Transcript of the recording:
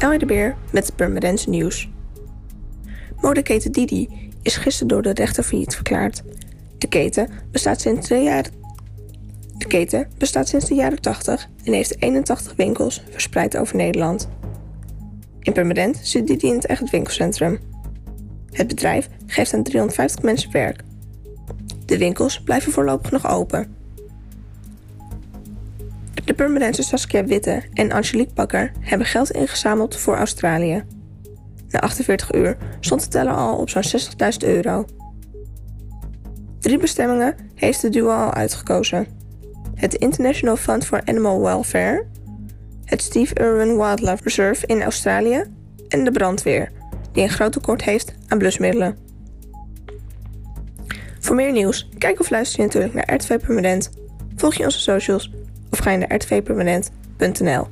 Ellie de Beer met het nieuws. Modeketen Didi is gisteren door de rechter failliet verklaard. De keten bestaat sinds de jaren... De keten bestaat sinds de jaren 80 en heeft 81 winkels verspreid over Nederland. In Purmerend zit Didi in het echt winkelcentrum. Het bedrijf geeft aan 350 mensen werk. De winkels blijven voorlopig nog open. De Purmerendse Saskia Witte en Angelique Bakker hebben geld ingezameld voor Australië. Na 48 uur stond de teller al op zo'n 60.000 euro. Drie bestemmingen heeft de duo al uitgekozen. Het International Fund for Animal Welfare, het Steve Irwin Wildlife Reserve in Australië en de brandweer, die een groot tekort heeft aan blusmiddelen. Voor meer nieuws, kijk of luister je natuurlijk naar RTV Permanent. Volg je onze socials of ga je naar rtvpermanent.nl.